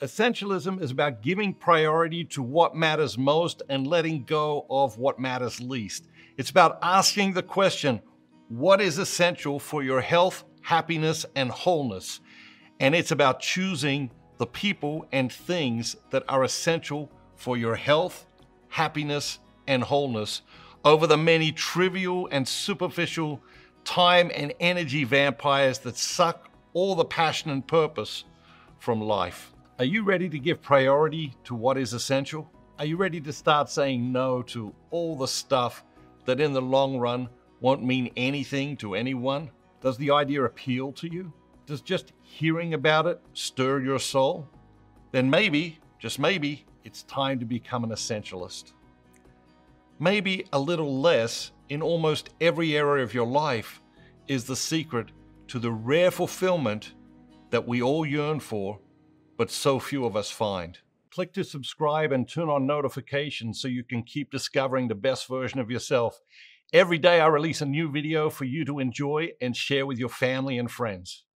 Essentialism is about giving priority to what matters most and letting go of what matters least. It's about asking the question, what is essential for your health, happiness, and wholeness? And it's about choosing the people and things that are essential for your health, happiness, and wholeness over the many trivial and superficial time and energy vampires that suck all the passion and purpose from life. Are you ready to give priority to what is essential? Are you ready to start saying no to all the stuff that in the long run won't mean anything to anyone? Does the idea appeal to you? Does just hearing about it stir your soul? Then maybe, just maybe, it's time to become an essentialist. Maybe a little less in almost every area of your life is the secret to the rare fulfillment that we all yearn for but so few of us find. Click to subscribe and turn on notifications so you can keep discovering the best version of yourself. Every day I release a new video for you to enjoy and share with your family and friends.